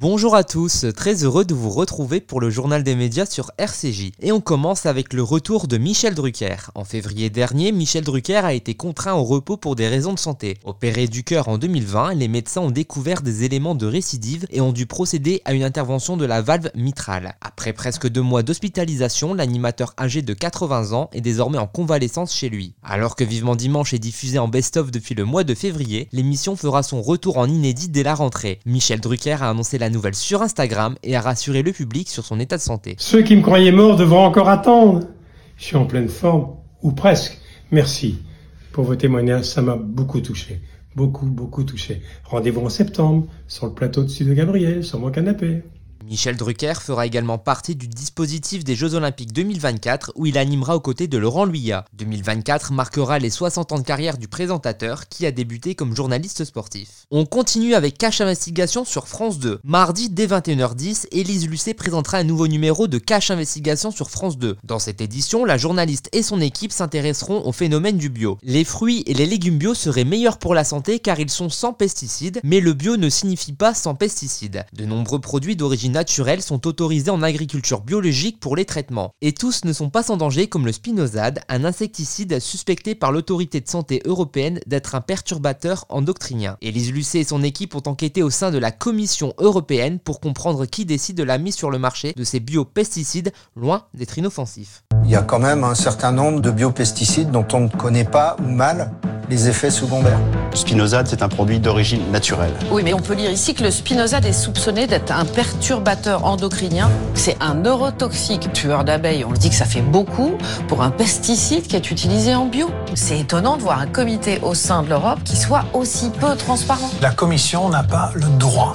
Bonjour à tous, très heureux de vous retrouver pour le journal des médias sur RCJ. Et on commence avec le retour de Michel Drucker. En février dernier, Michel Drucker a été contraint au repos pour des raisons de santé. Opéré du cœur en 2020, les médecins ont découvert des éléments de récidive et ont dû procéder à une intervention de la valve mitrale. Après presque deux mois d'hospitalisation, l'animateur âgé de 80 ans est désormais en convalescence chez lui. Alors que Vivement Dimanche est diffusé en best-of depuis le mois de février, l'émission fera son retour en inédit dès la rentrée. Michel Drucker a annoncé la nouvelle sur Instagram et a rassuré le public sur son état de santé. Ceux qui me croyaient mort devront encore attendre. Je suis en pleine forme, ou presque. Merci pour vos témoignages, ça m'a beaucoup touché. Beaucoup, beaucoup touché. Rendez-vous en septembre, sur le plateau dessus de Gabriel, sur mon canapé. Michel Drucker fera également partie du dispositif des Jeux Olympiques 2024 où il animera aux côtés de Laurent Luyat. 2024 marquera les 60 ans de carrière du présentateur qui a débuté comme journaliste sportif. On continue avec Cache Investigation sur France 2. Mardi dès 21h10, Élise Lucet présentera un nouveau numéro de Cache Investigation sur France 2. Dans cette édition, la journaliste et son équipe s'intéresseront au phénomène du bio. Les fruits et les légumes bio seraient meilleurs pour la santé car ils sont sans pesticides, mais le bio ne signifie pas sans pesticides. De nombreux produits d'origine naturels sont autorisés en agriculture biologique pour les traitements. Et tous ne sont pas sans danger comme le spinosade, un insecticide suspecté par l'autorité de santé européenne d'être un perturbateur endocrinien. Élise Lucet et son équipe ont enquêté au sein de la Commission européenne pour comprendre qui décide de la mise sur le marché de ces biopesticides loin d'être inoffensifs. Il y a quand même un certain nombre de biopesticides dont on ne connaît pas ou mal les effets secondaires. Le spinosade, c'est un produit d'origine naturelle. Oui, mais on peut lire ici que le spinosade est soupçonné d'être un perturbateur endocrinien. C'est un neurotoxique tueur d'abeilles. On le dit que ça fait beaucoup pour un pesticide qui est utilisé en bio. C'est étonnant de voir un comité au sein de l'Europe qui soit aussi peu transparent. La Commission n'a pas le droit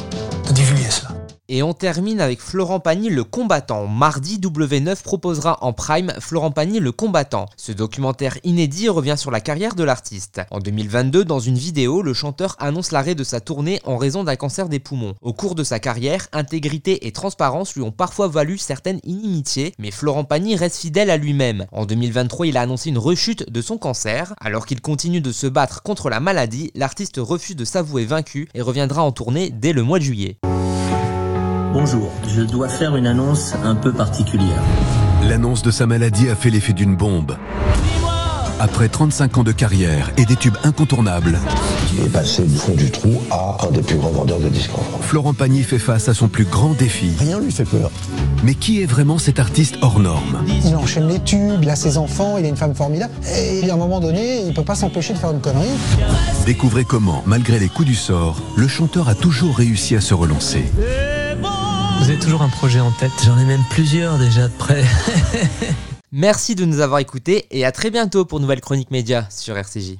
de divulguer cela. Et on termine avec Florent Pagny le combattant. Mardi, W9 proposera en prime Florent Pagny le combattant. Ce documentaire inédit revient sur la carrière de l'artiste. En 2022, dans une vidéo, le chanteur annonce l'arrêt de sa tournée en raison d'un cancer des poumons. Au cours de sa carrière, intégrité et transparence lui ont parfois valu certaines inimitiés, mais Florent Pagny reste fidèle à lui-même. En 2023, il a annoncé une rechute de son cancer. Alors qu'il continue de se battre contre la maladie, l'artiste refuse de s'avouer vaincu et reviendra en tournée dès le mois de juillet. Bonjour, je dois faire une annonce un peu particulière. L'annonce de sa maladie a fait l'effet d'une bombe. Après 35 ans de carrière et des tubes incontournables, il est passé du fond du trou à un des plus grands vendeurs de disques en France. Florent Pagny fait face à son plus grand défi. Rien lui fait peur. Mais qui est vraiment cet artiste hors norme? Il enchaîne les tubes, il a ses enfants, il a une femme formidable, et à un moment donné, il peut pas s'empêcher de faire une connerie. Découvrez comment, malgré les coups du sort, le chanteur a toujours réussi à se relancer. Vous avez toujours un projet en tête J'en ai même plusieurs déjà de près. Merci de nous avoir écoutés et à très bientôt pour Nouvelle Chronique Média sur RCJ.